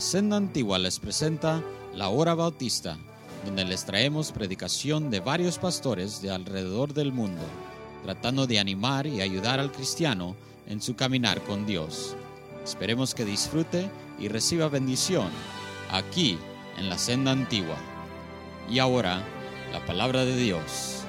Senda Antigua les presenta La Hora Bautista, donde les traemos predicación de varios pastores de alrededor del mundo, tratando de animar y ayudar al cristiano en su caminar con Dios. Esperemos que disfrute y reciba bendición aquí en la Senda Antigua. Y ahora, la palabra de Dios.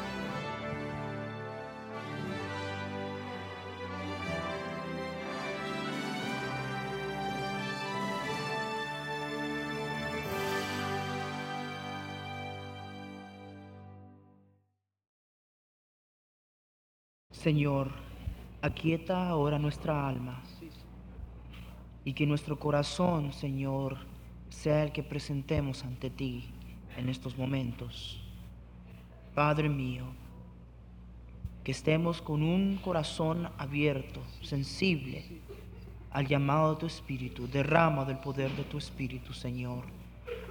Señor, aquieta ahora nuestra alma y que nuestro corazón, Señor, sea el que presentemos ante ti en estos momentos. Padre mío, que estemos con un corazón abierto, sensible al llamado de tu Espíritu. Derrama del poder de tu Espíritu, Señor.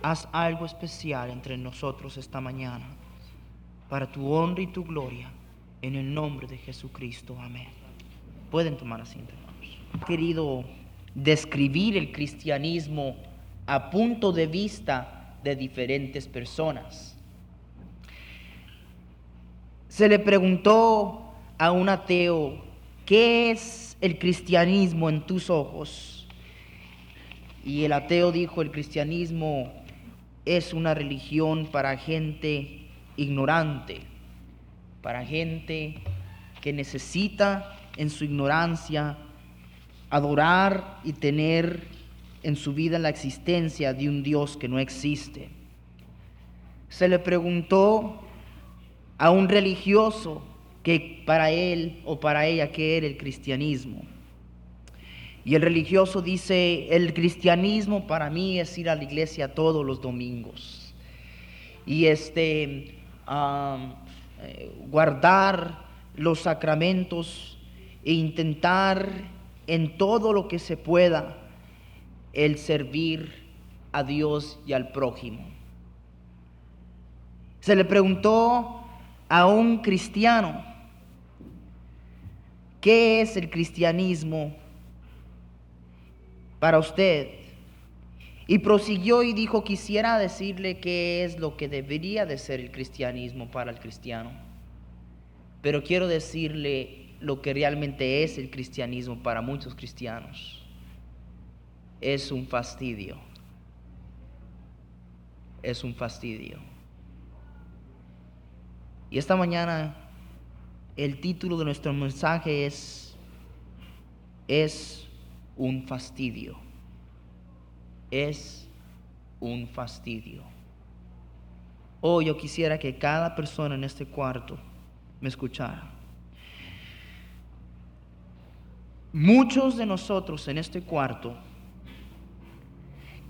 Haz algo especial entre nosotros esta mañana, para tu honra y tu gloria en el nombre de Jesucristo, amén. Pueden tomar asiento, hermanos. He querido describir el cristianismo a punto de vista de diferentes personas. Se le preguntó a un ateo, ¿qué es el cristianismo en tus ojos? Y el ateo dijo, el cristianismo es una religión para gente ignorante para gente que necesita en su ignorancia adorar y tener en su vida la existencia de un Dios que no existe. Se le preguntó a un religioso que para él o para ella qué era el cristianismo. Y el religioso dice, el cristianismo para mí es ir a la iglesia todos los domingos. Y este, guardar los sacramentos e intentar en todo lo que se pueda el servir a Dios y al prójimo. Se le preguntó a un cristiano, ¿qué es el cristianismo para usted? Y prosiguió y dijo, quisiera decirle qué es lo que debería de ser el cristianismo para el cristiano. Pero quiero decirle lo que realmente es el cristianismo para muchos cristianos. Es un fastidio. Es un fastidio. Y esta mañana el título de nuestro mensaje es, es un fastidio es un fastidio. Oh, yo quisiera que cada persona en este cuarto me escuchara. Muchos de nosotros en este cuarto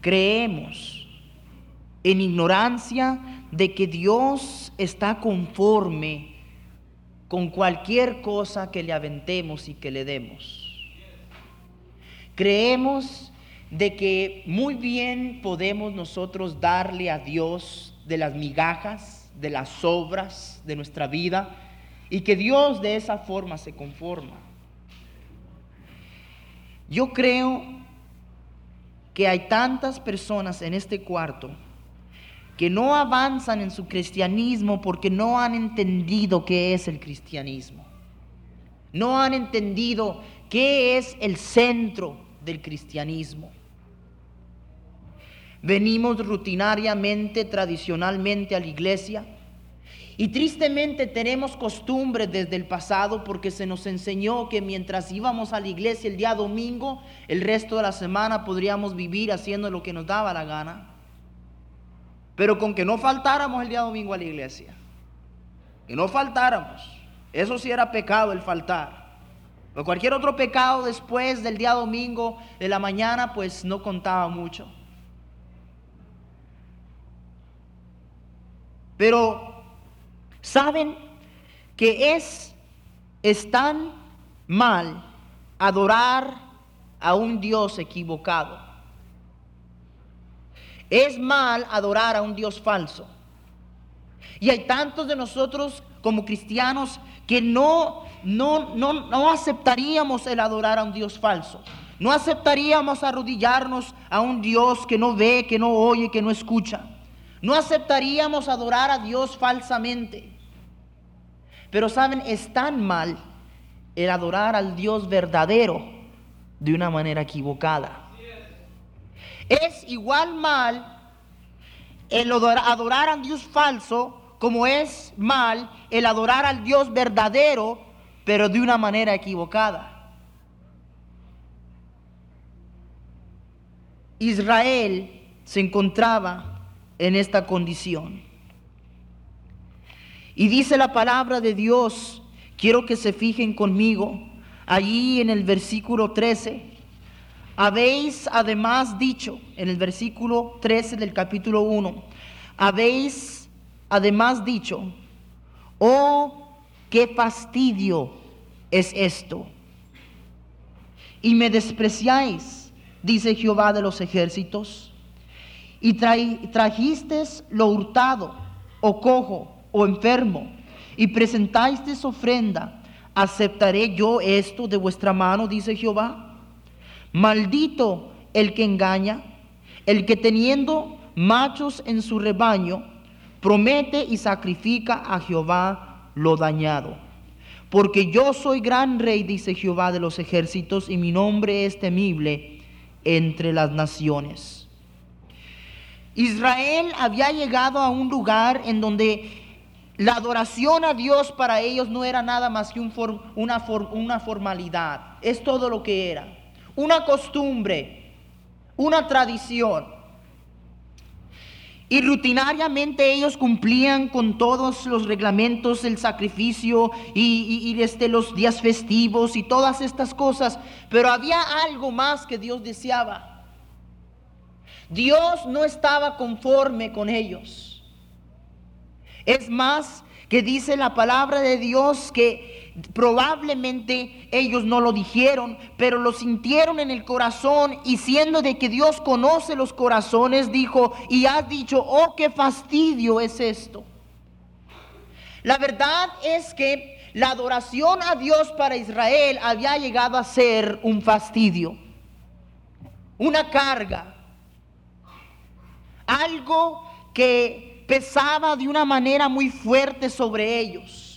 creemos en ignorancia de que Dios está conforme con cualquier cosa que le aventemos y que le demos. Creemos de que muy bien podemos nosotros darle a Dios de las migajas, de las obras de nuestra vida, y que Dios de esa forma se conforma. Yo creo que hay tantas personas en este cuarto que no avanzan en su cristianismo porque no han entendido qué es el cristianismo. No han entendido qué es el centro del cristianismo. Venimos rutinariamente, tradicionalmente a la iglesia. Y tristemente tenemos costumbre desde el pasado porque se nos enseñó que mientras íbamos a la iglesia el día domingo, el resto de la semana podríamos vivir haciendo lo que nos daba la gana. Pero con que no faltáramos el día domingo a la iglesia. Que no faltáramos. Eso sí era pecado el faltar. O cualquier otro pecado después del día domingo de la mañana pues no contaba mucho. Pero saben que es, tan mal adorar a un Dios equivocado. Es mal adorar a un Dios falso. Y hay tantos de nosotros como cristianos que no no, no, no aceptaríamos el adorar a un Dios falso. No aceptaríamos arrodillarnos a un Dios que no ve, que no oye, que no escucha. No aceptaríamos adorar a Dios falsamente. Pero saben, es tan mal el adorar al Dios verdadero de una manera equivocada. Es igual mal el adorar a Dios falso como es mal el adorar al Dios verdadero, pero de una manera equivocada. Israel se encontraba en esta condición. Y dice la palabra de Dios, quiero que se fijen conmigo, allí en el versículo 13, habéis además dicho, en el versículo 13 del capítulo 1, habéis además dicho, oh, qué fastidio es esto. Y me despreciáis, dice Jehová de los ejércitos, y trajisteis lo hurtado, o cojo, o enfermo, y presentáis ofrenda. ¿Aceptaré yo esto de vuestra mano? dice Jehová. Maldito el que engaña, el que teniendo machos en su rebaño, promete y sacrifica a Jehová lo dañado. Porque yo soy gran rey, dice Jehová de los ejércitos, y mi nombre es temible entre las naciones. Israel había llegado a un lugar en donde la adoración a Dios para ellos no era nada más que una, formalidad, es todo lo que era, una costumbre, una tradición. Y rutinariamente ellos cumplían con todos los reglamentos del sacrificio y, desde los días festivos y todas estas cosas. Pero había algo más que Dios deseaba. Dios no estaba conforme con ellos. Es más, que dice la palabra de Dios que Probablemente ellos no lo dijeron, pero lo sintieron en el corazón y siendo de que Dios conoce los corazones, dijo y ha dicho, oh, qué fastidio es esto. La verdad es que la adoración a Dios para Israel había llegado a ser un fastidio, una carga, algo que pesaba de una manera muy fuerte sobre ellos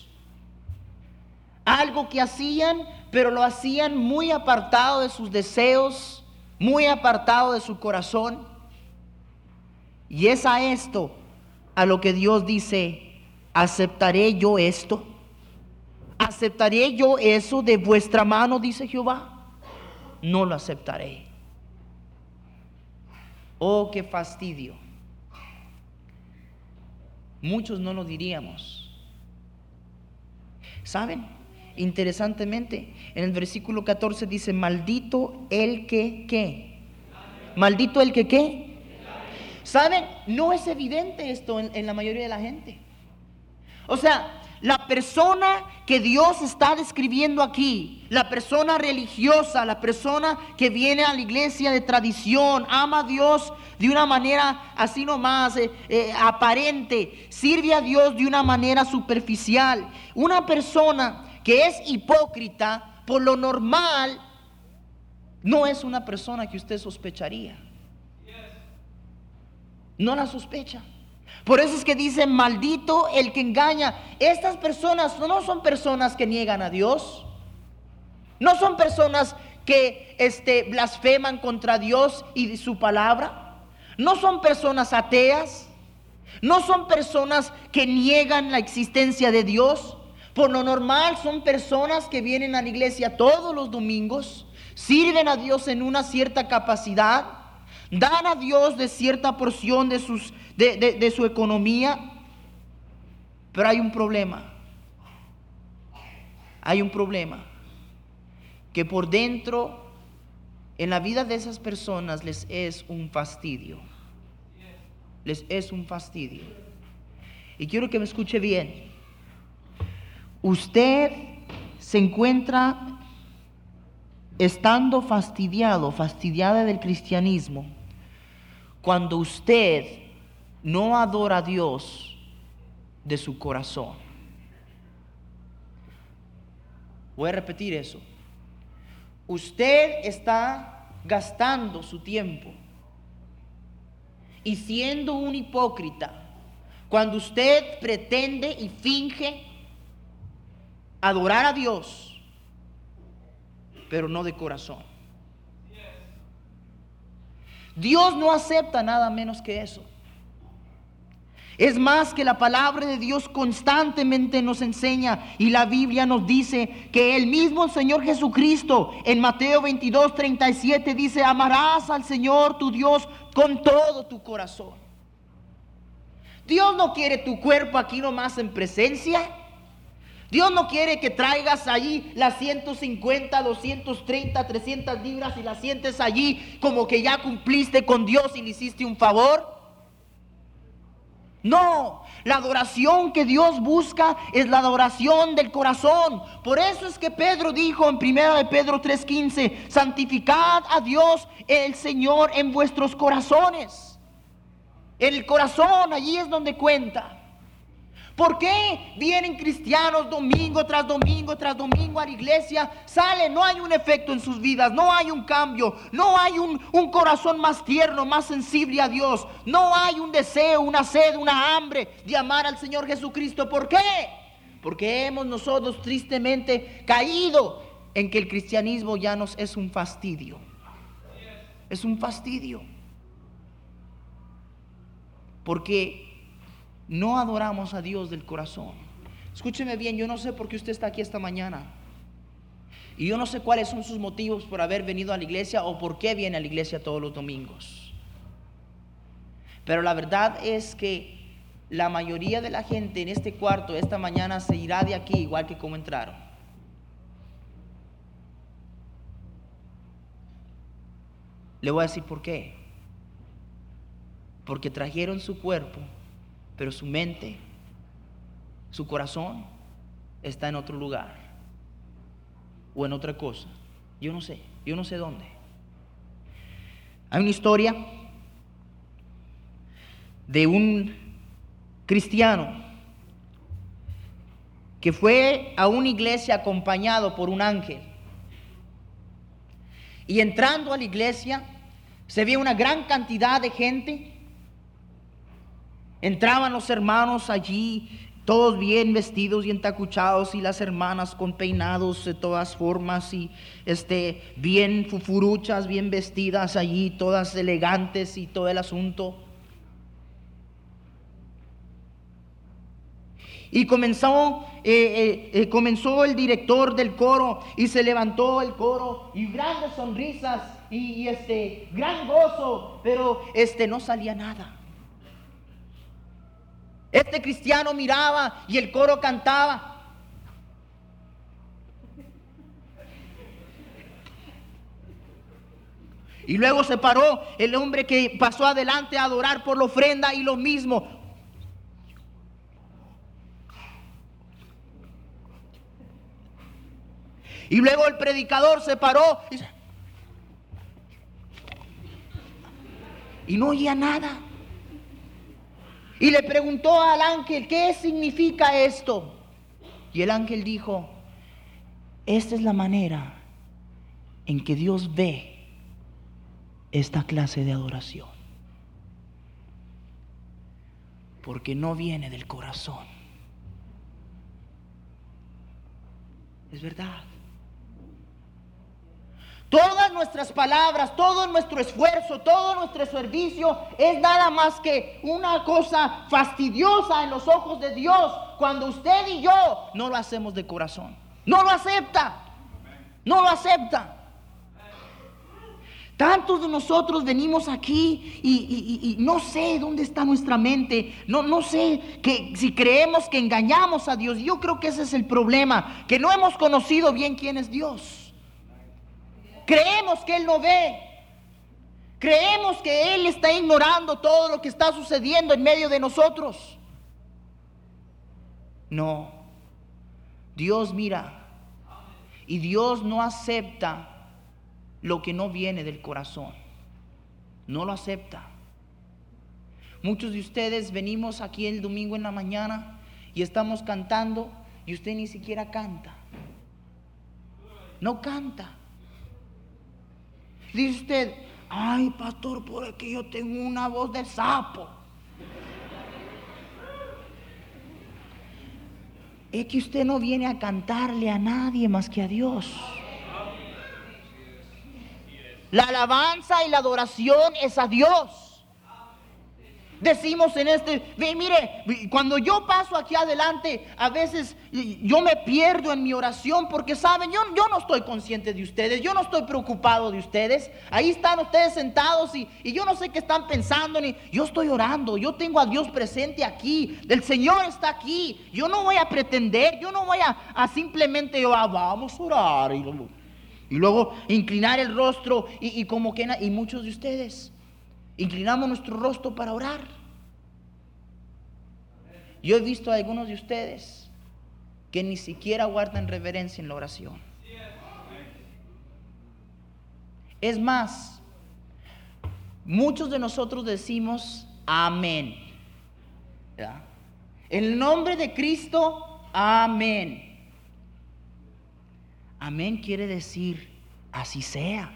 algo que hacían, pero lo hacían muy apartado de sus deseos, muy apartado de su corazón. Y es a esto a lo que Dios dice, ¿aceptaré yo esto? ¿Aceptaré yo eso de vuestra mano, dice Jehová? No lo aceptaré. Oh, qué fastidio. Muchos no lo diríamos. ¿Saben? Interesantemente, en el versículo 14 dice, maldito el que qué. Maldito el que qué. ¿Saben? No es evidente esto en, en la mayoría de la gente. O sea, la persona que Dios está describiendo aquí, la persona religiosa, la persona que viene a la iglesia de tradición, ama a Dios de una manera así nomás eh, eh, aparente, sirve a Dios de una manera superficial. Una persona que es hipócrita, por lo normal, no es una persona que usted sospecharía. No la sospecha. Por eso es que dice, maldito el que engaña. Estas personas no son personas que niegan a Dios. No son personas que este, blasfeman contra Dios y su palabra. No son personas ateas. No son personas que niegan la existencia de Dios. Por lo normal son personas que vienen a la iglesia todos los domingos, sirven a Dios en una cierta capacidad, dan a Dios de cierta porción de, sus, de, su economía, pero hay un problema. Hay un problema. Que por dentro, en la vida de esas personas les es un fastidio. Les es un fastidio. Y quiero que me escuche bien usted se encuentra estando fastidiado, fastidiada del cristianismo, cuando usted no adora a Dios de su corazón. Voy a repetir eso. Usted está gastando su tiempo y siendo un hipócrita cuando usted pretende y finge adorar a Dios, pero no de corazón. Dios no acepta nada menos que eso. Es más que la palabra de Dios constantemente nos enseña y la Biblia nos dice que el mismo Señor Jesucristo en Mateo 22, 37 dice, amarás al Señor tu Dios con todo tu corazón. Dios no quiere tu cuerpo aquí nomás en presencia. Dios no quiere que traigas allí las 150, 230, 300 libras y las sientes allí como que ya cumpliste con Dios y le hiciste un favor. No, la adoración que Dios busca es la adoración del corazón. Por eso es que Pedro dijo en 1 de Pedro 3:15, santificad a Dios el Señor en vuestros corazones. El corazón allí es donde cuenta. ¿Por qué vienen cristianos domingo tras domingo tras domingo a la iglesia? Salen, no hay un efecto en sus vidas, no hay un cambio, no hay un, un, corazón más tierno, más sensible a Dios, no hay un deseo, una sed, una hambre de amar al Señor Jesucristo. ¿Por qué? Porque hemos nosotros tristemente caído en que el cristianismo ya nos es un fastidio. Es un fastidio. Porque no adoramos a Dios del corazón. Escúcheme bien, yo no sé por qué usted está aquí esta mañana. Y yo no sé cuáles son sus motivos por haber venido a la iglesia o por qué viene a la iglesia todos los domingos. Pero la verdad es que la mayoría de la gente en este cuarto esta mañana se irá de aquí igual que como entraron. Le voy a decir por qué. Porque trajeron su cuerpo pero su mente, su corazón está en otro lugar o en otra cosa. Yo no sé, yo no sé dónde. Hay una historia de un cristiano que fue a una iglesia acompañado por un ángel. Y entrando a la iglesia, se ve una gran cantidad de gente Entraban los hermanos allí, todos bien vestidos y entacuchados, y las hermanas con peinados de todas formas, y este, bien fufuruchas, bien vestidas allí, todas elegantes y todo el asunto. Y comenzó, eh, eh, eh, comenzó el director del coro y se levantó el coro y grandes sonrisas y, y, este gran gozo, pero este no salía nada. Este cristiano miraba y el coro cantaba. Y luego se paró el hombre que pasó adelante a adorar por la ofrenda y lo mismo. Y luego el predicador se paró y no oía nada. Y le preguntó al ángel, ¿qué significa esto? Y el ángel dijo, esta es la manera en que Dios ve esta clase de adoración. Porque no viene del corazón. Es verdad. Todas nuestras palabras, todo nuestro esfuerzo, todo nuestro servicio es nada más que una cosa fastidiosa en los ojos de Dios cuando usted y yo no lo hacemos de corazón. No lo acepta. No lo acepta. Tantos de nosotros venimos aquí y, no sé dónde está nuestra mente. No, no sé que si creemos que engañamos a Dios. Yo creo que ese es el problema, que no hemos conocido bien quién es Dios. Creemos que Él no ve. Creemos que Él está ignorando todo lo que está sucediendo en medio de nosotros. No. Dios mira. Y Dios no acepta lo que no viene del corazón. No lo acepta. Muchos de ustedes venimos aquí el domingo en la mañana y estamos cantando y usted ni siquiera canta. no canta. Dice usted, ay pastor, porque yo tengo una voz de sapo. Es que usted no viene a cantarle a nadie más que a Dios. La alabanza y la adoración es a Dios. Decimos en este, mire, cuando yo paso aquí adelante, a veces yo me pierdo en mi oración porque saben, yo, yo no estoy consciente de ustedes, yo no estoy preocupado de ustedes. Ahí están ustedes sentados y, yo no sé qué están pensando, ni yo estoy orando, yo tengo a Dios presente aquí, el Señor está aquí. Yo no voy a pretender, yo no voy a, simplemente, yo, ah, vamos a orar y, luego inclinar el rostro y, y como que, y muchos de ustedes Inclinamos nuestro rostro para orar. Yo he visto a algunos de ustedes que ni siquiera guardan reverencia en la oración. Es más, muchos de nosotros decimos amén. El nombre de Cristo, amén. Amén quiere decir así sea.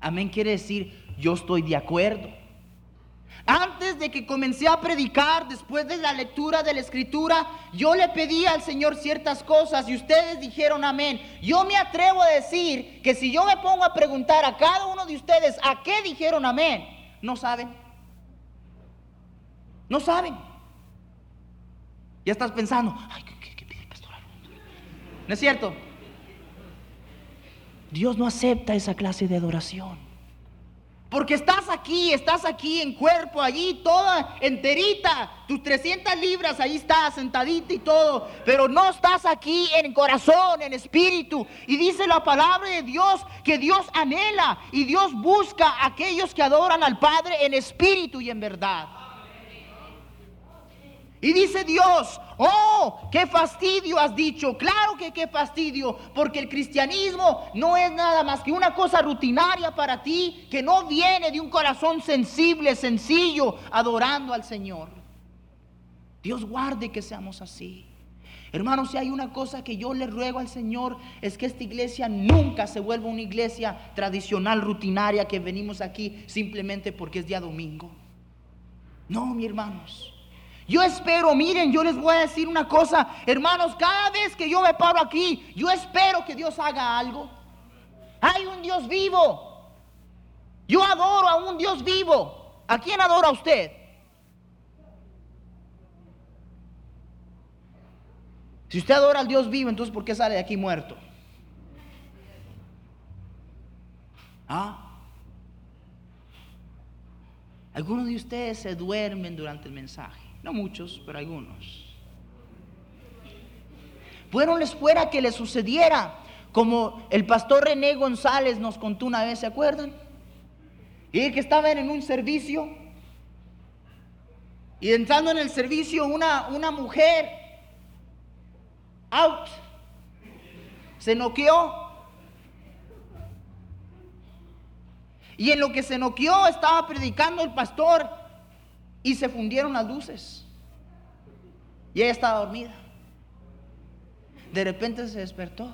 Amén quiere decir yo estoy de acuerdo. Antes de que comencé a predicar, después de la lectura de la escritura, yo le pedí al Señor ciertas cosas y ustedes dijeron amén. Yo me atrevo a decir que si yo me pongo a preguntar a cada uno de ustedes a qué dijeron amén, no saben. No saben. Ya estás pensando, ay, ¿qué, pide el pastor ¿No es cierto? Dios no acepta esa clase de adoración. Porque estás aquí, estás aquí en cuerpo, allí toda enterita, tus 300 libras, ahí estás sentadita y todo, pero no estás aquí en corazón, en espíritu. Y dice la palabra de Dios que Dios anhela y Dios busca a aquellos que adoran al Padre en espíritu y en verdad. Y dice Dios, oh, qué fastidio has dicho. Claro que qué fastidio, porque el cristianismo no es nada más que una cosa rutinaria para ti, que no viene de un corazón sensible, sencillo, adorando al Señor. Dios guarde que seamos así. Hermanos, si hay una cosa que yo le ruego al Señor es que esta iglesia nunca se vuelva una iglesia tradicional, rutinaria, que venimos aquí simplemente porque es día domingo. No, mi hermanos. Yo espero, miren, yo les voy a decir una cosa, hermanos, cada vez que yo me paro aquí, yo espero que Dios haga algo. Hay un Dios vivo. Yo adoro a un Dios vivo. ¿A quién adora usted? Si usted adora al Dios vivo, entonces ¿por qué sale de aquí muerto? ¿Ah? Algunos de ustedes se duermen durante el mensaje. No muchos, pero algunos. Bueno, les fuera que les sucediera, como el pastor René González nos contó una vez, ¿se acuerdan? Y que estaban en un servicio y entrando en el servicio una, una mujer out se noqueó. Y en lo que se noqueó estaba predicando el pastor y se fundieron las luces. Y ella estaba dormida. De repente se despertó.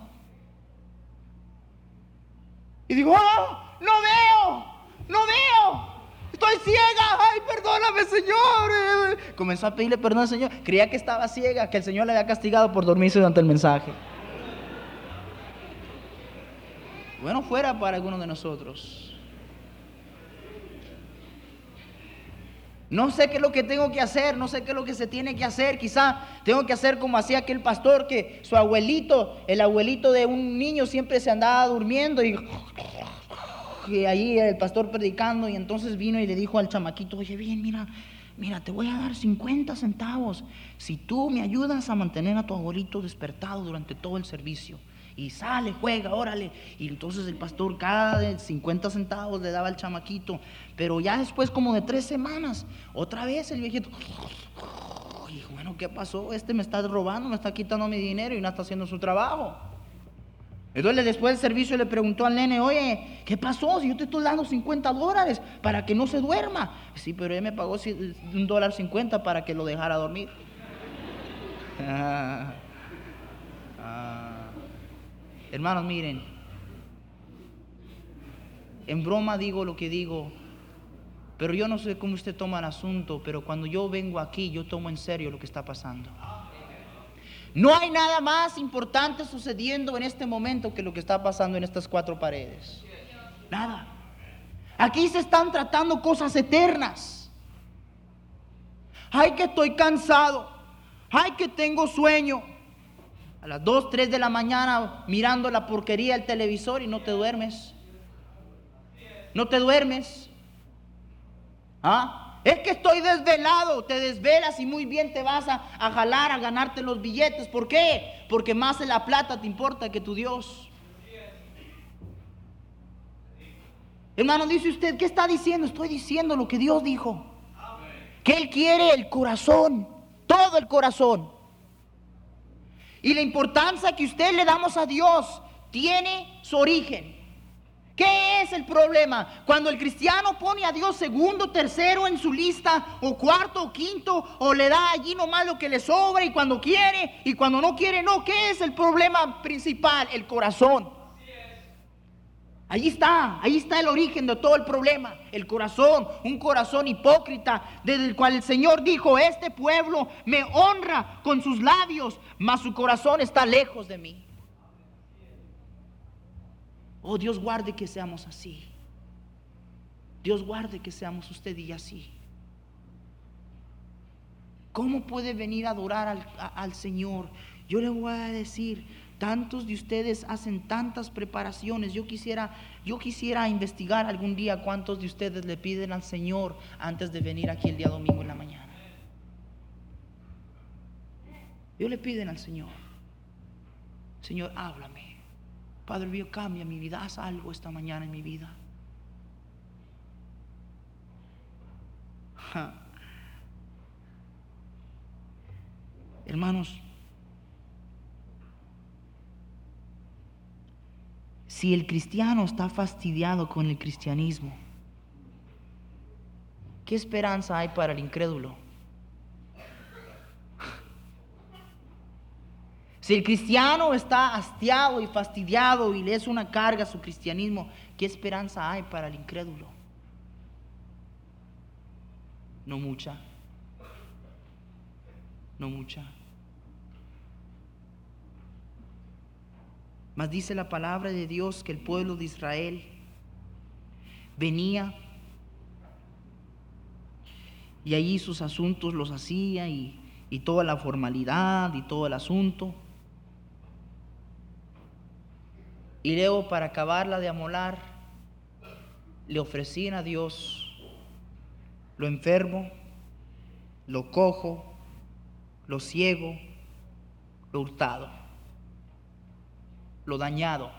Y dijo, ¡Ah! no veo, no veo. Estoy ciega. Ay, perdóname, Señor. Comenzó a pedirle perdón al Señor. Creía que estaba ciega, que el Señor le había castigado por dormirse durante el mensaje. Bueno, fuera para algunos de nosotros. No sé qué es lo que tengo que hacer, no sé qué es lo que se tiene que hacer. Quizá tengo que hacer como hacía aquel pastor que su abuelito, el abuelito de un niño siempre se andaba durmiendo y, ahí el pastor predicando y entonces vino y le dijo al chamaquito, oye bien, mira, mira, te voy a dar 50 centavos si tú me ayudas a mantener a tu abuelito despertado durante todo el servicio y sale, juega, órale. Y entonces el pastor cada 50 centavos le daba al chamaquito. Pero ya después como de tres semanas, otra vez el viejito, y bueno, ¿qué pasó? Este me está robando, me está quitando mi dinero y no está haciendo su trabajo. Entonces después del servicio le preguntó al nene, oye, ¿qué pasó? Si yo te estoy dando 50 dólares para que no se duerma. Sí, pero él me pagó un dólar 50 para que lo dejara dormir. ah. Hermanos, miren, en broma digo lo que digo, pero yo no sé cómo usted toma el asunto, pero cuando yo vengo aquí, yo tomo en serio lo que está pasando. No hay nada más importante sucediendo en este momento que lo que está pasando en estas cuatro paredes. Nada. Aquí se están tratando cosas eternas. Ay, que estoy cansado. Ay, que tengo sueño. A las 2, 3 de la mañana mirando la porquería del televisor y no te duermes. No te duermes. ¿Ah? Es que estoy desvelado, te desvelas y muy bien te vas a, a, jalar a ganarte los billetes. ¿Por qué? Porque más de la plata te importa que tu Dios. Hermano, dice usted, ¿qué está diciendo? Estoy diciendo lo que Dios dijo. Que Él quiere el corazón, todo el corazón. Y la importancia que usted le damos a Dios tiene su origen. ¿Qué es el problema? Cuando el cristiano pone a Dios segundo, tercero en su lista, o cuarto, o quinto, o le da allí nomás lo que le sobra y cuando quiere, y cuando no quiere, no. ¿Qué es el problema principal? El corazón. Allí está, ahí está el origen de todo el problema, el corazón, un corazón hipócrita, desde el cual el Señor dijo, este pueblo me honra con sus labios, mas su corazón está lejos de mí. Oh, Dios guarde que seamos así. Dios guarde que seamos usted y así. ¿Cómo puede venir a adorar al, al Señor? Yo le voy a decir, tantos de ustedes hacen tantas preparaciones. Yo quisiera, yo quisiera investigar algún día cuántos de ustedes le piden al Señor antes de venir aquí el día domingo en la mañana. Yo le piden al Señor, Señor, háblame. Padre mío, cambia mi vida, haz algo esta mañana en mi vida. Hermanos, si el cristiano está fastidiado con el cristianismo, ¿qué esperanza hay para el incrédulo? Si el cristiano está hastiado y fastidiado y le es una carga su cristianismo, ¿qué esperanza hay para el incrédulo? No mucha. No mucha. Mas dice la palabra de Dios que el pueblo de Israel venía y allí sus asuntos los hacía y, toda la formalidad y todo el asunto. Y luego para acabarla de amolar, le ofrecían a Dios lo enfermo, lo cojo, lo ciego, lo hurtado, lo dañado.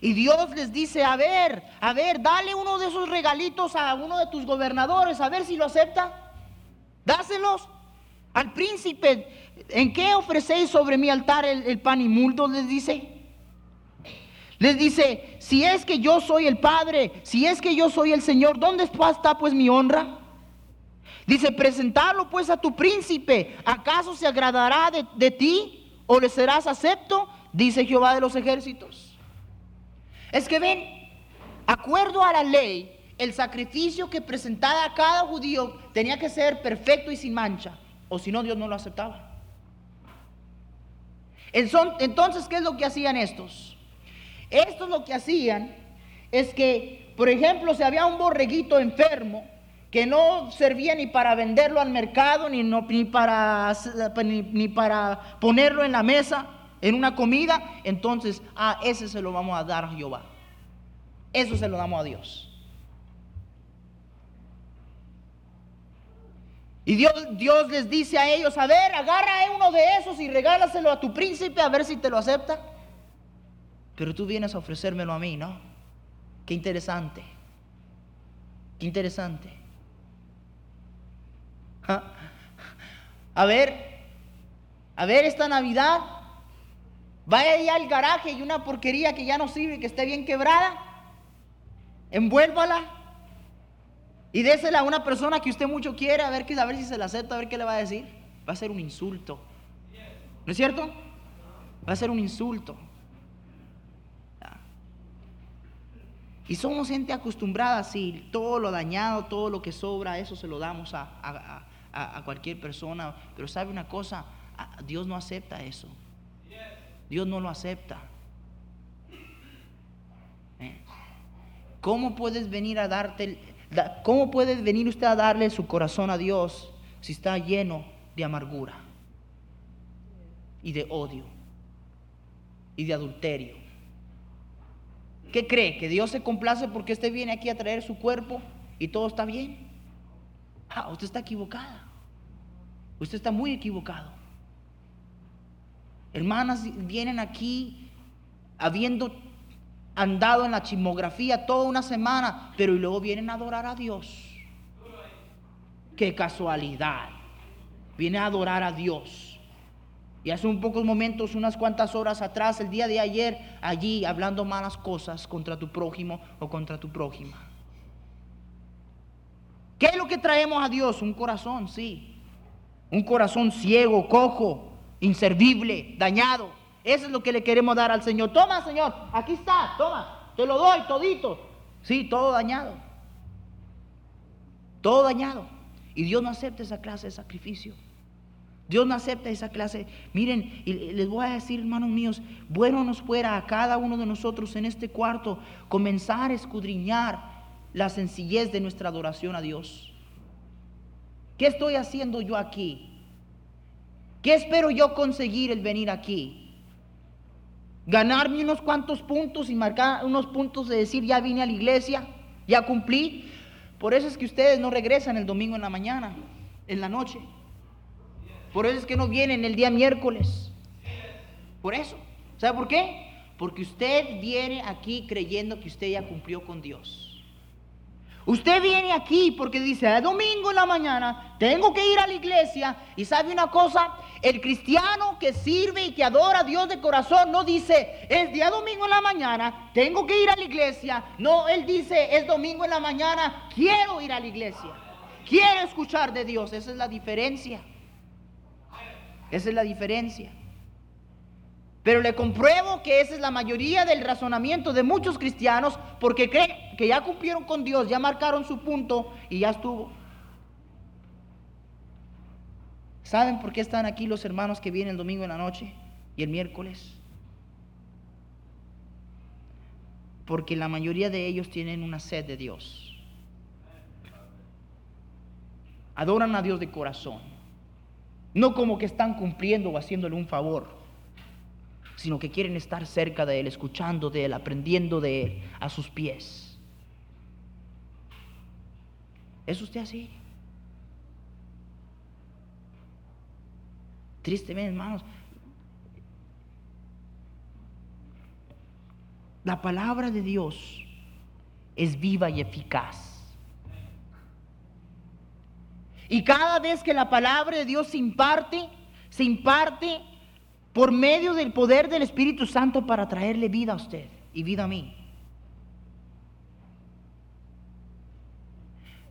Y Dios les dice, a ver, a ver, dale uno de esos regalitos a uno de tus gobernadores, a ver si lo acepta. Dáselos al príncipe. ¿En qué ofrecéis sobre mi altar el, el pan inmundo? Les dice. Les dice, si es que yo soy el Padre, si es que yo soy el Señor, ¿dónde está pues mi honra? Dice, presentarlo pues a tu príncipe, ¿acaso se agradará de, de ti o le serás acepto? Dice Jehová de los ejércitos. Es que ven, acuerdo a la ley, el sacrificio que presentaba a cada judío tenía que ser perfecto y sin mancha, o si no Dios no lo aceptaba. Entonces, ¿qué es lo que hacían estos? Estos lo que hacían es que, por ejemplo, si había un borreguito enfermo que no servía ni para venderlo al mercado, ni, ni, para, ni, ni para ponerlo en la mesa, en una comida, entonces, ah, ese se lo vamos a dar a Jehová. Eso se lo damos a Dios. Y Dios, Dios les dice a ellos, a ver, agarra uno de esos y regálaselo a tu príncipe a ver si te lo acepta. Pero tú vienes a ofrecérmelo a mí, ¿no? Qué interesante. Qué interesante. A ver, a ver esta Navidad, vaya allá al garaje y una porquería que ya no sirve, que esté bien quebrada, envuélvala y désela a una persona que usted mucho quiere, a ver, a si se la acepta, a ver qué le va a decir. Va a ser un insulto. ¿No es cierto? Va a ser un insulto. Y somos gente acostumbrada así, todo lo dañado, todo lo que sobra, eso se lo damos a, cualquier persona. Pero sabe una cosa, Dios no acepta eso. Dios no lo acepta. ¿Eh? ¿Cómo puedes venir a darte, cómo puedes venir usted a darle su corazón a Dios si está lleno de amargura y de odio y de adulterio? ¿Qué cree? ¿Que Dios se complace porque usted viene aquí a traer su cuerpo y todo está bien? Ah, usted está equivocada. Usted está muy equivocado. Hermanas vienen aquí habiendo andado en la chismografía toda una semana, pero y luego vienen a adorar a Dios. Qué casualidad. Viene a adorar a Dios. Y hace un pocos momentos, unas cuantas horas atrás, el día de ayer, allí hablando malas cosas contra tu prójimo o contra tu prójima. ¿Qué es lo que traemos a Dios? Un corazón, sí. Un corazón ciego, cojo, inservible, dañado. Eso es lo que le queremos dar al Señor. Toma, Señor, aquí está, toma, te lo doy todito. Sí, todo dañado. Todo dañado. Y Dios no acepta esa clase de sacrificio. Dios no acepta esa clase. Miren, y les voy a decir, hermanos míos, bueno nos fuera a cada uno de nosotros en este cuarto comenzar a escudriñar la sencillez de nuestra adoración a Dios. ¿Qué estoy haciendo yo aquí? ¿Qué espero yo conseguir el venir aquí? ¿Ganarme unos cuantos puntos y marcar unos puntos de decir ya vine a la iglesia, ya cumplí? Por eso es que ustedes no regresan el domingo en la mañana, en la noche. Por eso es que no vienen el día miércoles. Por eso. ¿Sabe por qué? Porque usted viene aquí creyendo que usted ya cumplió con Dios. Usted viene aquí porque dice, es domingo en la mañana, tengo que ir a la iglesia. Y sabe una cosa, el cristiano que sirve y que adora a Dios de corazón no dice, es día domingo en la mañana, tengo que ir a la iglesia. No, él dice, es domingo en la mañana, quiero ir a la iglesia. Quiero escuchar de Dios. Esa es la diferencia. Esa es la diferencia. Pero le compruebo que esa es la mayoría del razonamiento de muchos cristianos porque creen que ya cumplieron con Dios, ya marcaron su punto y ya estuvo. ¿Saben por qué están aquí los hermanos que vienen el domingo en la noche y el miércoles? Porque la mayoría de ellos tienen una sed de Dios. Adoran a Dios de corazón. No como que están cumpliendo o haciéndole un favor, sino que quieren estar cerca de Él, escuchando de Él, aprendiendo de Él, a sus pies. ¿Es usted así? Tristemente, hermanos, la palabra de Dios es viva y eficaz. Y cada vez que la palabra de Dios se imparte, se imparte por medio del poder del Espíritu Santo para traerle vida a usted y vida a mí.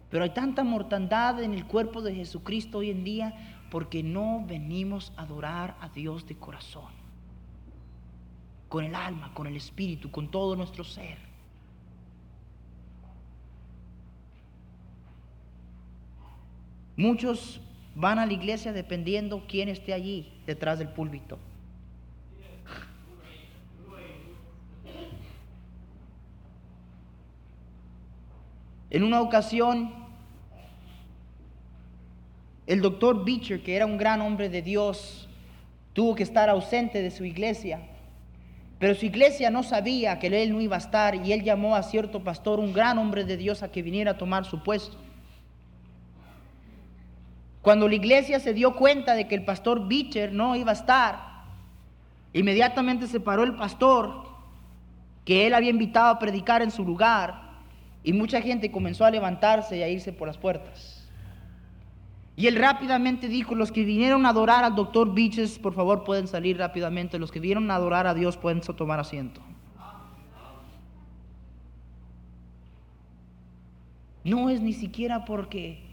Pero hay tanta mortandad en el cuerpo de Jesucristo hoy en día porque no venimos a adorar a Dios de corazón, con el alma, con el espíritu, con todo nuestro ser. Muchos van a la iglesia dependiendo quién esté allí detrás del púlpito. En una ocasión, el doctor Beecher, que era un gran hombre de Dios, tuvo que estar ausente de su iglesia. Pero su iglesia no sabía que él no iba a estar y él llamó a cierto pastor, un gran hombre de Dios, a que viniera a tomar su puesto. Cuando la iglesia se dio cuenta de que el pastor Beecher no iba a estar, inmediatamente se paró el pastor que él había invitado a predicar en su lugar y mucha gente comenzó a levantarse y a irse por las puertas. Y él rápidamente dijo, los que vinieron a adorar al doctor Beecher, por favor pueden salir rápidamente, los que vinieron a adorar a Dios pueden tomar asiento. No es ni siquiera porque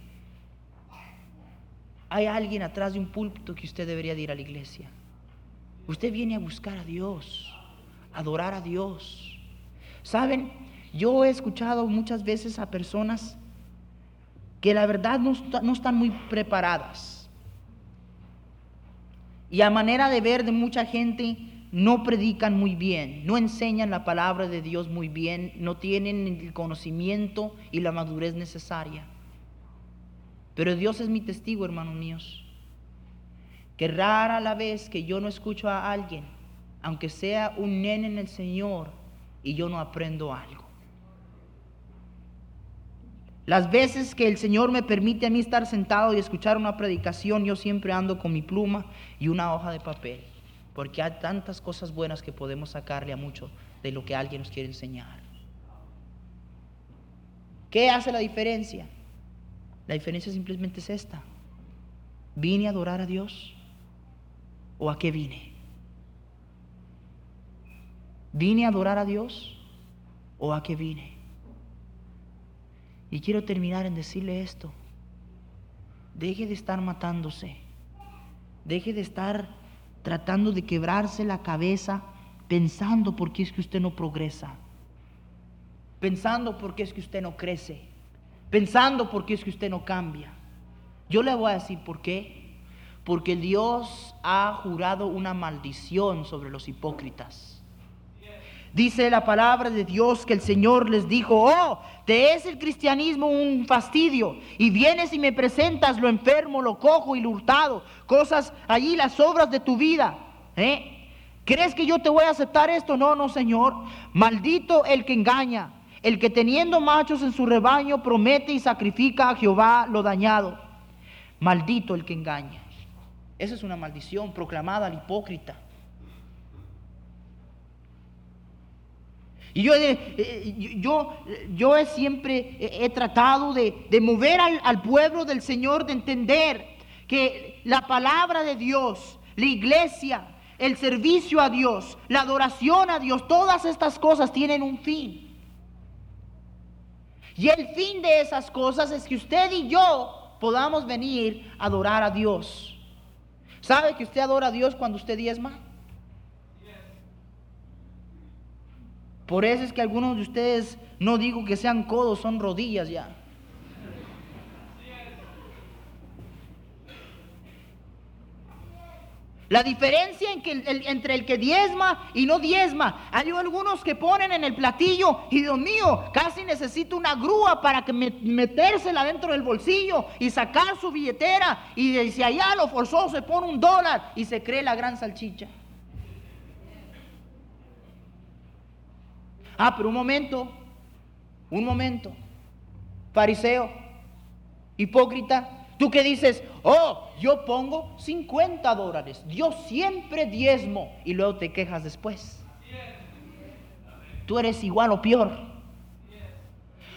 hay alguien atrás de un púlpito que usted debería ir a la iglesia. Usted viene a buscar a Dios, a adorar a Dios. ¿Saben? Yo he escuchado muchas veces a personas que la verdad no, no están muy preparadas. Y a manera de ver de mucha gente, no predican muy bien, no enseñan la palabra de Dios muy bien, no tienen el conocimiento y la madurez necesaria. Pero Dios es mi testigo, hermanos míos, que rara la vez que yo no escucho a alguien, aunque sea un nene en el Señor, y yo no aprendo algo. Las veces que el Señor me permite a mí estar sentado y escuchar una predicación, yo siempre ando con mi pluma y una hoja de papel, porque hay tantas cosas buenas que podemos sacarle a mucho de lo que alguien nos quiere enseñar. ¿Qué hace la diferencia? La diferencia simplemente es esta. ¿Vine a adorar a Dios o a qué vine? ¿Vine a adorar a Dios o a qué vine? Y quiero terminar en decirle esto. Deje de estar matándose. Deje de estar tratando de quebrarse la cabeza pensando por qué es que usted no progresa. Pensando por qué es que usted no crece. Pensando por qué es que usted no cambia. Yo le voy a decir por qué. Porque Dios ha jurado una maldición sobre los hipócritas. Dice la palabra de Dios que el Señor les dijo, oh, te es el cristianismo un fastidio. Y vienes y me presentas lo enfermo, lo cojo y lo hurtado. Cosas allí, las obras de tu vida. ¿eh? ¿Crees que yo te voy a aceptar esto? No, no, Señor. Maldito el que engaña. El que teniendo machos en su rebaño promete y sacrifica a Jehová lo dañado. Maldito el que engaña. Esa es una maldición proclamada al hipócrita. Y yo, eh, eh, yo, yo he siempre he, he tratado de, de mover al, al pueblo del Señor, de entender que la palabra de Dios, la iglesia, el servicio a Dios, la adoración a Dios, todas estas cosas tienen un fin. Y el fin de esas cosas es que usted y yo podamos venir a adorar a Dios. ¿Sabe que usted adora a Dios cuando usted diezma? Por eso es que algunos de ustedes, no digo que sean codos, son rodillas ya. La diferencia entre el que diezma y no diezma, hay algunos que ponen en el platillo y Dios mío, casi necesito una grúa para que me- metérsela dentro del bolsillo y sacar su billetera y si allá lo forzó se pone un dólar y se cree la gran salchicha. Ah, pero un momento, un momento, fariseo, hipócrita, tú que dices, oh, yo pongo 50 dólares, yo siempre diezmo y luego te quejas después. Tú eres igual o peor.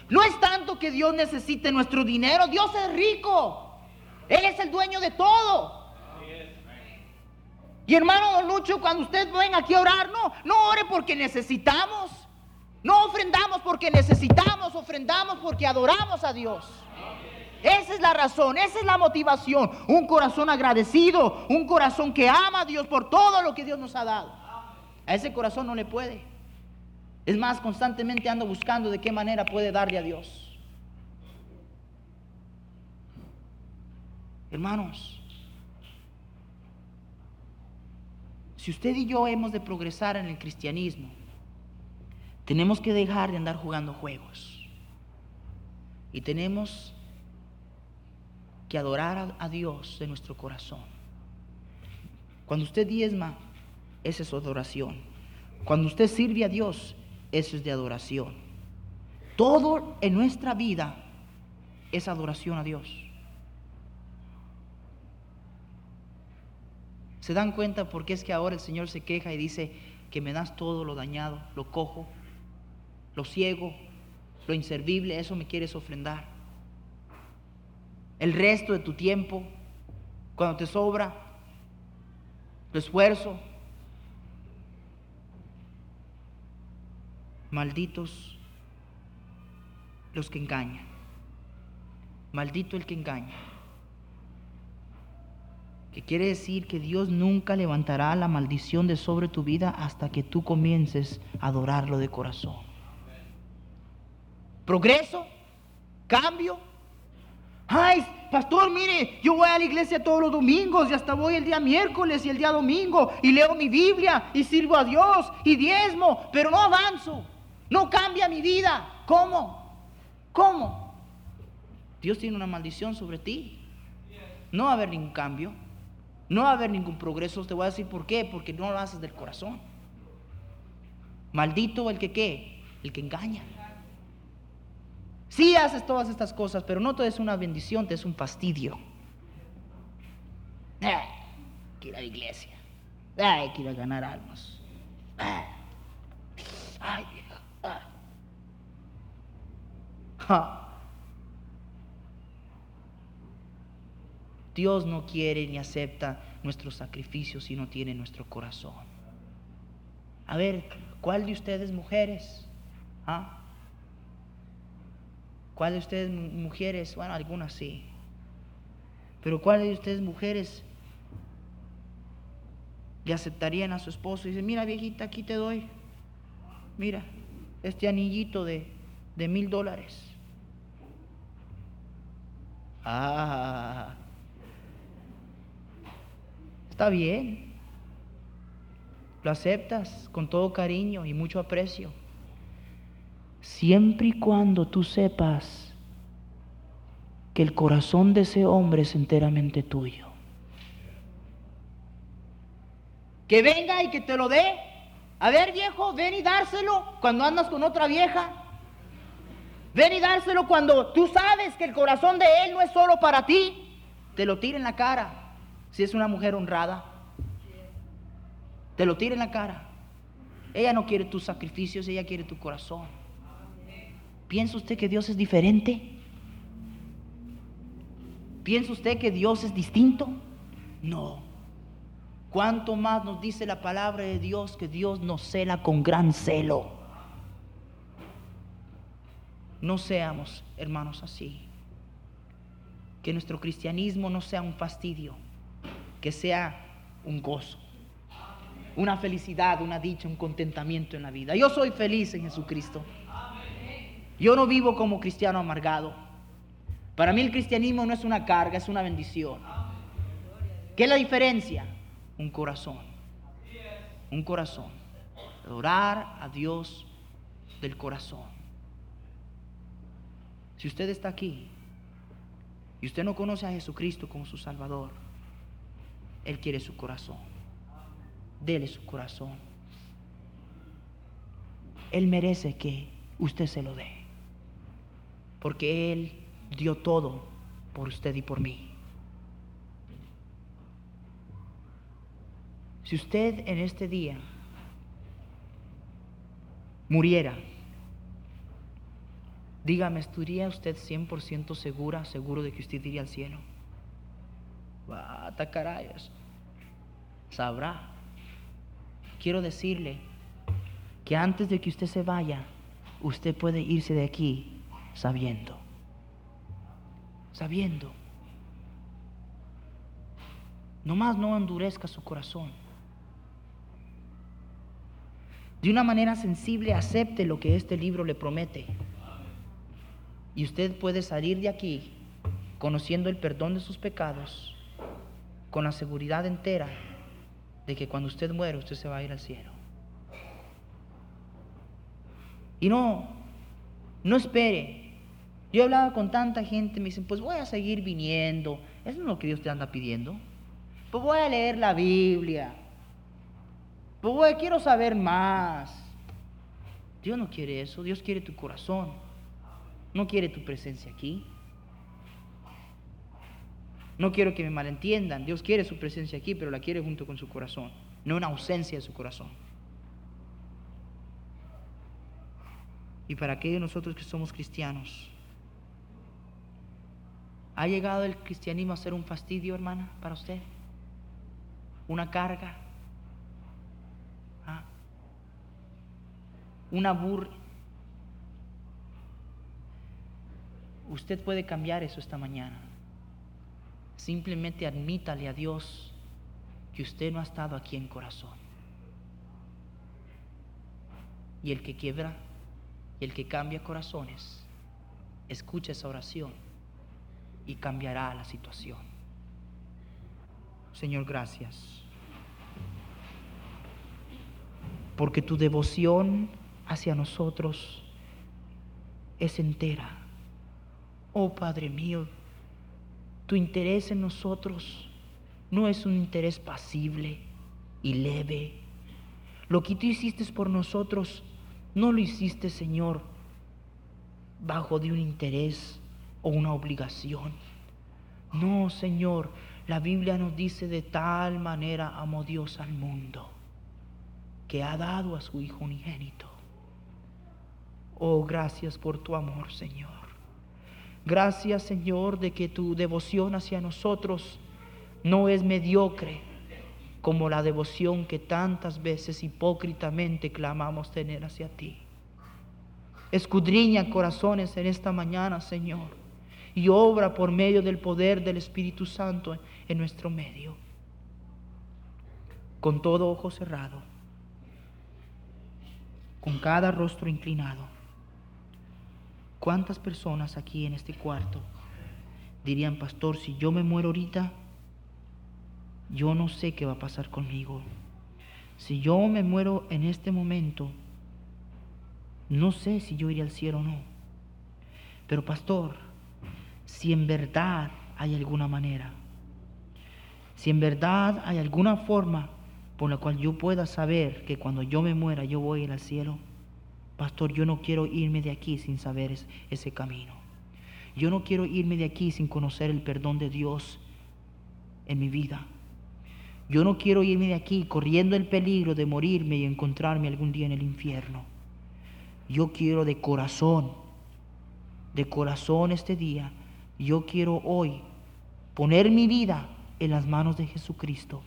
No es tanto que Dios necesite nuestro dinero, Dios es rico, Él es el dueño de todo. Y hermano Don Lucho, cuando usted venga aquí a orar, no, no ore porque necesitamos. No ofrendamos porque necesitamos, ofrendamos porque adoramos a Dios. Esa es la razón, esa es la motivación. Un corazón agradecido, un corazón que ama a Dios por todo lo que Dios nos ha dado. A ese corazón no le puede. Es más, constantemente ando buscando de qué manera puede darle a Dios. Hermanos, si usted y yo hemos de progresar en el cristianismo, tenemos que dejar de andar jugando juegos. Y tenemos que adorar a, Dios de nuestro corazón. Cuando usted diezma, esa es su adoración. Cuando usted sirve a Dios, eso es de adoración. Todo en nuestra vida es adoración a Dios. ¿Se dan cuenta por qué es que ahora el Señor se queja y dice que me das todo lo dañado, lo cojo, lo ciego, lo inservible, eso me quieres ofrendar? El resto de tu tiempo, cuando te sobra, tu esfuerzo, malditos los que engañan, maldito el que engaña. Que quiere decir que Dios nunca levantará la maldición de sobre tu vida hasta que tú comiences a adorarlo de corazón. Progreso, cambio. Ay, pastor, mire, yo voy a la iglesia todos los domingos y hasta voy el día miércoles y el día domingo y leo mi Biblia y sirvo a Dios y diezmo, pero no avanzo, no cambia mi vida. ¿Cómo? ¿Cómo? Dios tiene una maldición sobre ti. No va a haber ningún cambio, no va a haber ningún progreso. Te voy a decir por qué, porque no lo haces del corazón. Maldito el que qué, el que engaña. Sí haces todas estas cosas, pero no te es una bendición, te es un fastidio. Que ir a la iglesia. Ay, ir a ganar almas. Ja. Dios no quiere ni acepta nuestros sacrificios si no tiene nuestro corazón. A ver, ¿cuál de ustedes mujeres? ¿Ah? ¿Cuál de ustedes mujeres? Bueno, algunas sí. Pero ¿cuál de ustedes mujeres le aceptarían a su esposo y dicen, mira viejita, aquí te doy, mira, este anillito de, de mil dólares? Ah, está bien. Lo aceptas con todo cariño y mucho aprecio. Siempre y cuando tú sepas que el corazón de ese hombre es enteramente tuyo. Que venga y que te lo dé. A ver, viejo, ven y dárselo cuando andas con otra vieja. Ven y dárselo cuando tú sabes que el corazón de él no es solo para ti. Te lo tira en la cara. Si es una mujer honrada. Te lo tira en la cara. Ella no quiere tus sacrificios, ella quiere tu corazón. ¿Piensa usted que Dios es diferente? ¿Piensa usted que Dios es distinto? No. ¿Cuánto más nos dice la palabra de Dios que Dios nos cela con gran celo? No seamos, hermanos, así. Que nuestro cristianismo no sea un fastidio, que sea un gozo, una felicidad, una dicha, un contentamiento en la vida. Yo soy feliz en Jesucristo. Yo no vivo como cristiano amargado. Para mí el cristianismo no es una carga, es una bendición. ¿Qué es la diferencia? Un corazón. Un corazón. Adorar a Dios del corazón. Si usted está aquí y usted no conoce a Jesucristo como su Salvador, Él quiere su corazón. Dele su corazón. Él merece que usted se lo dé porque Él dio todo por usted y por mí. Si usted en este día muriera, dígame, ¿estaría usted 100% segura, seguro de que usted iría al cielo? Bata carayos. Sabrá. Quiero decirle que antes de que usted se vaya, usted puede irse de aquí sabiendo, sabiendo. Nomás no endurezca su corazón. De una manera sensible acepte lo que este libro le promete. Y usted puede salir de aquí conociendo el perdón de sus pecados, con la seguridad entera de que cuando usted muere usted se va a ir al cielo. Y no, no espere yo hablaba con tanta gente, me dicen, pues voy a seguir viniendo. Eso no es lo que Dios te anda pidiendo. Pues voy a leer la Biblia. Pues voy, quiero saber más. Dios no quiere eso, Dios quiere tu corazón. No quiere tu presencia aquí. No quiero que me malentiendan. Dios quiere su presencia aquí, pero la quiere junto con su corazón, no una ausencia de su corazón. Y para aquellos nosotros que somos cristianos, ¿Ha llegado el cristianismo a ser un fastidio, hermana, para usted? ¿Una carga? ¿Ah? ¿Una burla? Usted puede cambiar eso esta mañana. Simplemente admítale a Dios que usted no ha estado aquí en corazón. Y el que quiebra, y el que cambia corazones, escucha esa oración y cambiará la situación. Señor, gracias. Porque tu devoción hacia nosotros es entera. Oh Padre mío, tu interés en nosotros no es un interés pasible y leve. Lo que tú hiciste por nosotros, no lo hiciste, Señor, bajo de un interés o una obligación. No, Señor, la Biblia nos dice de tal manera amó Dios al mundo que ha dado a su Hijo unigénito. Oh, gracias por tu amor, Señor. Gracias, Señor, de que tu devoción hacia nosotros no es mediocre como la devoción que tantas veces hipócritamente clamamos tener hacia ti. Escudriña corazones en esta mañana, Señor, y obra por medio del poder del Espíritu Santo en nuestro medio. Con todo ojo cerrado, con cada rostro inclinado. ¿Cuántas personas aquí en este cuarto dirían, pastor, si yo me muero ahorita, yo no sé qué va a pasar conmigo? Si yo me muero en este momento, no sé si yo iré al cielo o no. Pero pastor, si en verdad hay alguna manera, si en verdad hay alguna forma por la cual yo pueda saber que cuando yo me muera yo voy al cielo, Pastor, yo no quiero irme de aquí sin saber ese camino. Yo no quiero irme de aquí sin conocer el perdón de Dios en mi vida. Yo no quiero irme de aquí corriendo el peligro de morirme y encontrarme algún día en el infierno. Yo quiero de corazón, de corazón este día, yo quiero hoy poner mi vida en las manos de Jesucristo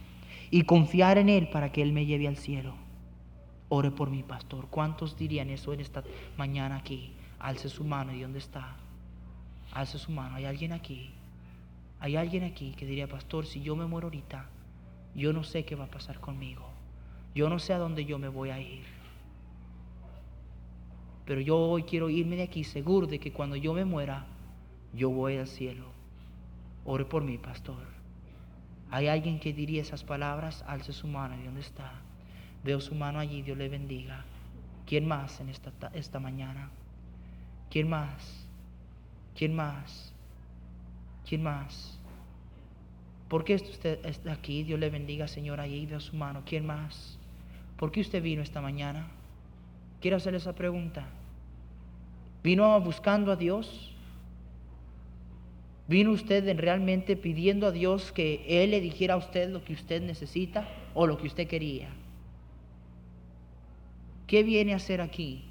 y confiar en Él para que Él me lleve al cielo. Ore por mi pastor. ¿Cuántos dirían eso en esta mañana aquí? Alce su mano. ¿Y dónde está? Alce su mano. ¿Hay alguien aquí? Hay alguien aquí que diría, pastor, si yo me muero ahorita, yo no sé qué va a pasar conmigo. Yo no sé a dónde yo me voy a ir. Pero yo hoy quiero irme de aquí seguro de que cuando yo me muera, yo voy al cielo. Ore por mí, pastor. ¿Hay alguien que diría esas palabras? Alce su mano. ¿Y dónde está? Veo su mano allí, Dios le bendiga. ¿Quién más en esta, esta mañana? ¿Quién más? ¿Quién más? ¿Quién más? ¿Por qué usted está aquí? Dios le bendiga, Señor, allí veo su mano. ¿Quién más? ¿Por qué usted vino esta mañana? Quiero hacerle esa pregunta. ¿Vino buscando a Dios? ¿Vino usted realmente pidiendo a Dios que Él le dijera a usted lo que usted necesita o lo que usted quería? ¿Qué viene a hacer aquí?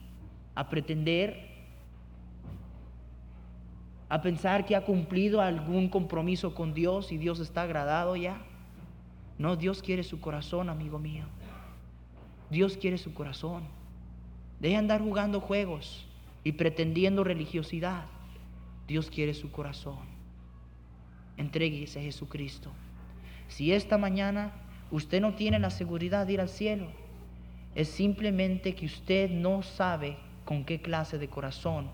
¿A pretender? ¿A pensar que ha cumplido algún compromiso con Dios y Dios está agradado ya? No, Dios quiere su corazón, amigo mío. Dios quiere su corazón. Deje andar jugando juegos y pretendiendo religiosidad. Dios quiere su corazón. Entréguese a Jesucristo. Si esta mañana usted no tiene la seguridad de ir al cielo, es simplemente que usted no sabe con qué clase de corazón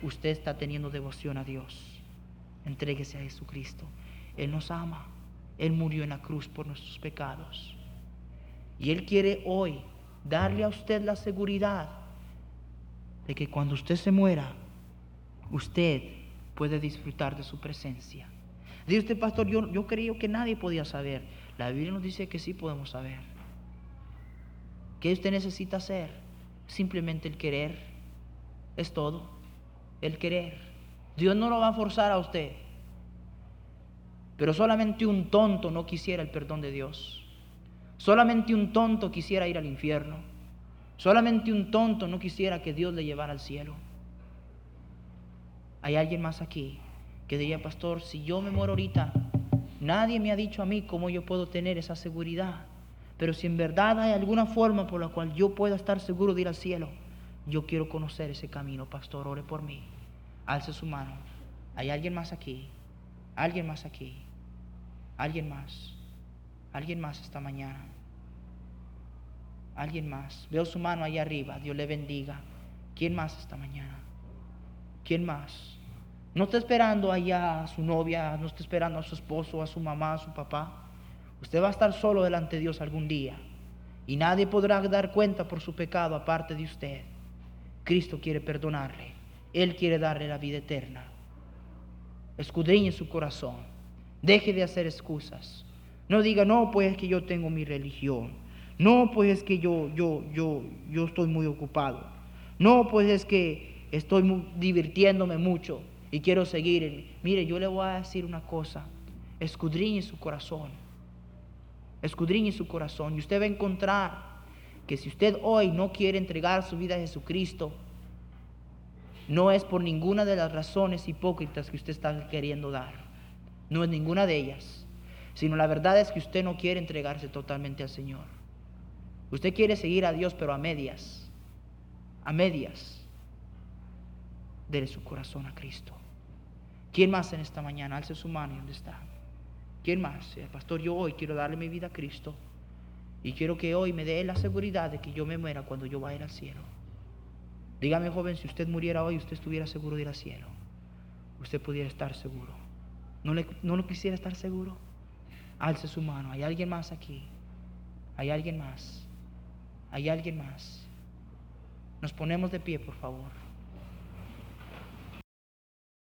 usted está teniendo devoción a Dios. Entréguese a Jesucristo. Él nos ama. Él murió en la cruz por nuestros pecados. Y Él quiere hoy darle a usted la seguridad de que cuando usted se muera, usted puede disfrutar de su presencia. Dice usted, pastor, yo, yo que nadie podía saber. La Biblia nos dice que sí podemos saber. ¿Qué usted necesita hacer? Simplemente el querer. Es todo. El querer. Dios no lo va a forzar a usted. Pero solamente un tonto no quisiera el perdón de Dios. Solamente un tonto quisiera ir al infierno. Solamente un tonto no quisiera que Dios le llevara al cielo. Hay alguien más aquí que diría, pastor, si yo me muero ahorita, nadie me ha dicho a mí cómo yo puedo tener esa seguridad. Pero si en verdad hay alguna forma por la cual yo pueda estar seguro de ir al cielo, yo quiero conocer ese camino, pastor, ore por mí. Alce su mano. ¿Hay alguien más aquí? ¿Alguien más aquí? Alguien más. Alguien más esta mañana. Alguien más. Veo su mano ahí arriba. Dios le bendiga. ¿Quién más esta mañana? ¿Quién más? No está esperando allá a su novia, no está esperando a su esposo, a su mamá, a su papá. Usted va a estar solo delante de Dios algún día. Y nadie podrá dar cuenta por su pecado aparte de usted. Cristo quiere perdonarle. Él quiere darle la vida eterna. Escudriñe su corazón. Deje de hacer excusas. No diga, no, pues es que yo tengo mi religión. No, pues es que yo, yo, yo, yo estoy muy ocupado. No, pues es que estoy divirtiéndome mucho y quiero seguir. Mire, yo le voy a decir una cosa. Escudriñe su corazón. Escudriñe su corazón y usted va a encontrar que si usted hoy no quiere entregar su vida a Jesucristo, no es por ninguna de las razones hipócritas que usted está queriendo dar. No es ninguna de ellas. Sino la verdad es que usted no quiere entregarse totalmente al Señor. Usted quiere seguir a Dios, pero a medias. A medias. Dele su corazón a Cristo. ¿Quién más en esta mañana? Alce su mano y dónde está. ¿Quién más? El pastor, yo hoy quiero darle mi vida a Cristo. Y quiero que hoy me dé la seguridad de que yo me muera cuando yo vaya al cielo. Dígame, joven, si usted muriera hoy, usted estuviera seguro de ir al cielo. Usted pudiera estar seguro. ¿No, le, no lo quisiera estar seguro? Alce su mano. ¿Hay alguien más aquí? ¿Hay alguien más? ¿Hay alguien más? Nos ponemos de pie, por favor.